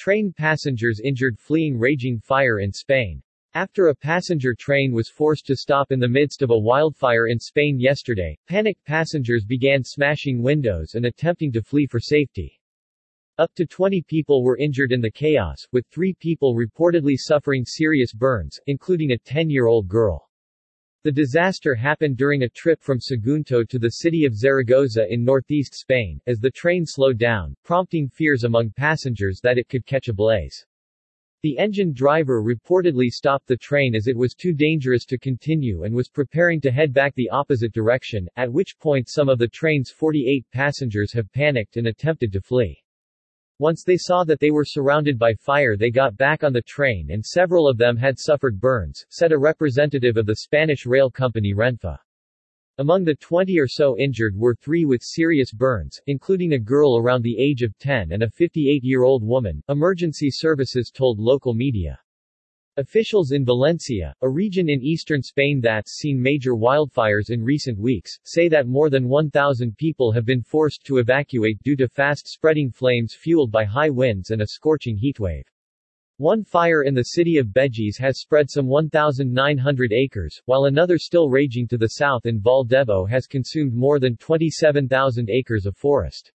Train passengers injured fleeing raging fire in Spain. After a passenger train was forced to stop in the midst of a wildfire in Spain yesterday, panicked passengers began smashing windows and attempting to flee for safety. Up to 20 people were injured in the chaos, with three people reportedly suffering serious burns, including a 10-year-old girl. The disaster happened during a trip from Sagunto to the city of Zaragoza in northeast Spain, as the train slowed down, prompting fears among passengers that it could catch a blaze. The engine driver reportedly stopped the train as it was too dangerous to continue and was preparing to head back the opposite direction, at which point some of the train's 48 passengers have panicked and attempted to flee. Once they saw that they were surrounded by fire they got back on the train and several of them had suffered burns, said a representative of the Spanish rail company Renfe. Among the 20 or so injured were three with serious burns, including a girl around the age of 10 and a 58-year-old woman, emergency services told local media. Officials in Valencia, a region in eastern Spain that's seen major wildfires in recent weeks, say that more than 1,000 people have been forced to evacuate due to fast-spreading flames fueled by high winds and a scorching heatwave. One fire in the city of Bejís has spread some 1,900 acres, while another still raging to the south in Val d'Ebo has consumed more than 27,000 acres of forest.